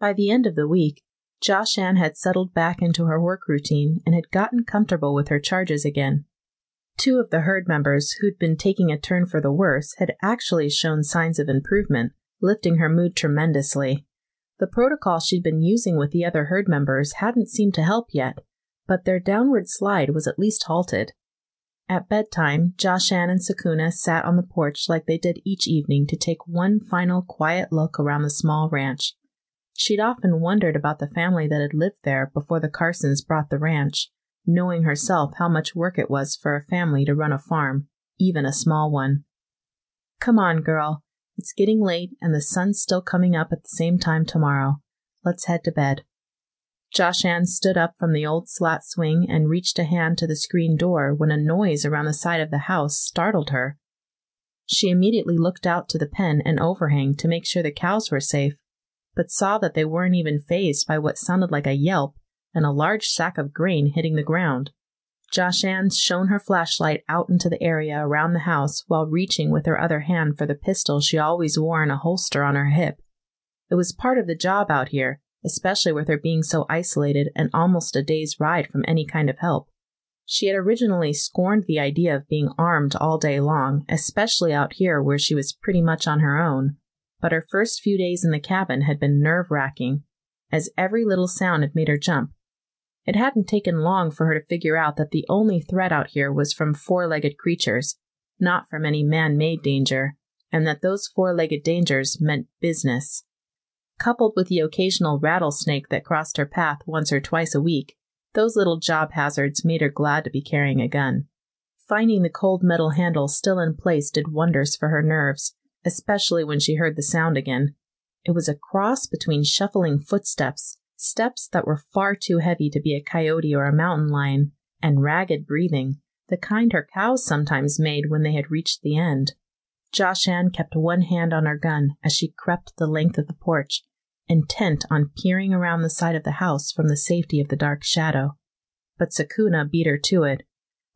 By the end of the week, Joshanne had settled back into her work routine and had gotten comfortable with her charges again. Two of the herd members who'd been taking a turn for the worse had actually shown signs of improvement, lifting her mood tremendously. The protocol she'd been using with the other herd members hadn't seemed to help yet, but their downward slide was at least halted. At bedtime, Joshanne and Sakuna sat on the porch like they did each evening to take one final quiet look around the small ranch. She'd often wondered about the family that had lived there before the Carsons brought the ranch, knowing herself how much work it was for a family to run a farm, even a small one. Come on, girl. It's getting late and the sun's still coming up at the same time tomorrow. Let's head to bed. Joshanne stood up from the old slat swing and reached a hand to the screen door when a noise around the side of the house startled her. She immediately looked out to the pen and overhang to make sure the cows were safe, but saw that they weren't even fazed by what sounded like a yelp and a large sack of grain hitting the ground. Joshanne shone her flashlight out into the area around the house while reaching with her other hand for the pistol she always wore in a holster on her hip. It was part of the job out here, especially with her being so isolated and almost a day's ride from any kind of help. She had originally scorned the idea of being armed all day long, especially out here where she was pretty much on her own but her first few days in the cabin had been nerve wracking, as every little sound had made her jump. It hadn't taken long for her to figure out that the only threat out here was from four legged creatures, not from any man made danger, and that those four legged dangers meant business. Coupled with the occasional rattlesnake that crossed her path once or twice a week, those little job hazards made her glad to be carrying a gun. Finding the cold metal handle still in place did wonders for her nerves, especially when she heard the sound again. It was a cross between shuffling footsteps, steps that were far too heavy to be a coyote or a mountain lion, and ragged breathing, the kind her cows sometimes made when they had reached the end. Joshanne kept one hand on her gun as she crept the length of the porch, intent on peering around the side of the house from the safety of the dark shadow. But Sakuna beat her to it.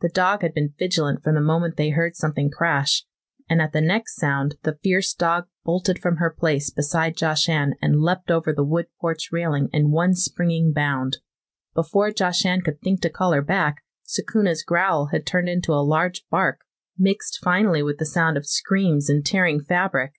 The dog had been vigilant from the moment they heard something crash, and at the next sound the fierce dog bolted from her place beside Joshanne and leapt over the wood porch railing in one springing bound. Before Joshanne could think to call her back, Sakuna's growl had turned into a large bark, mixed finally with the sound of screams and tearing fabric.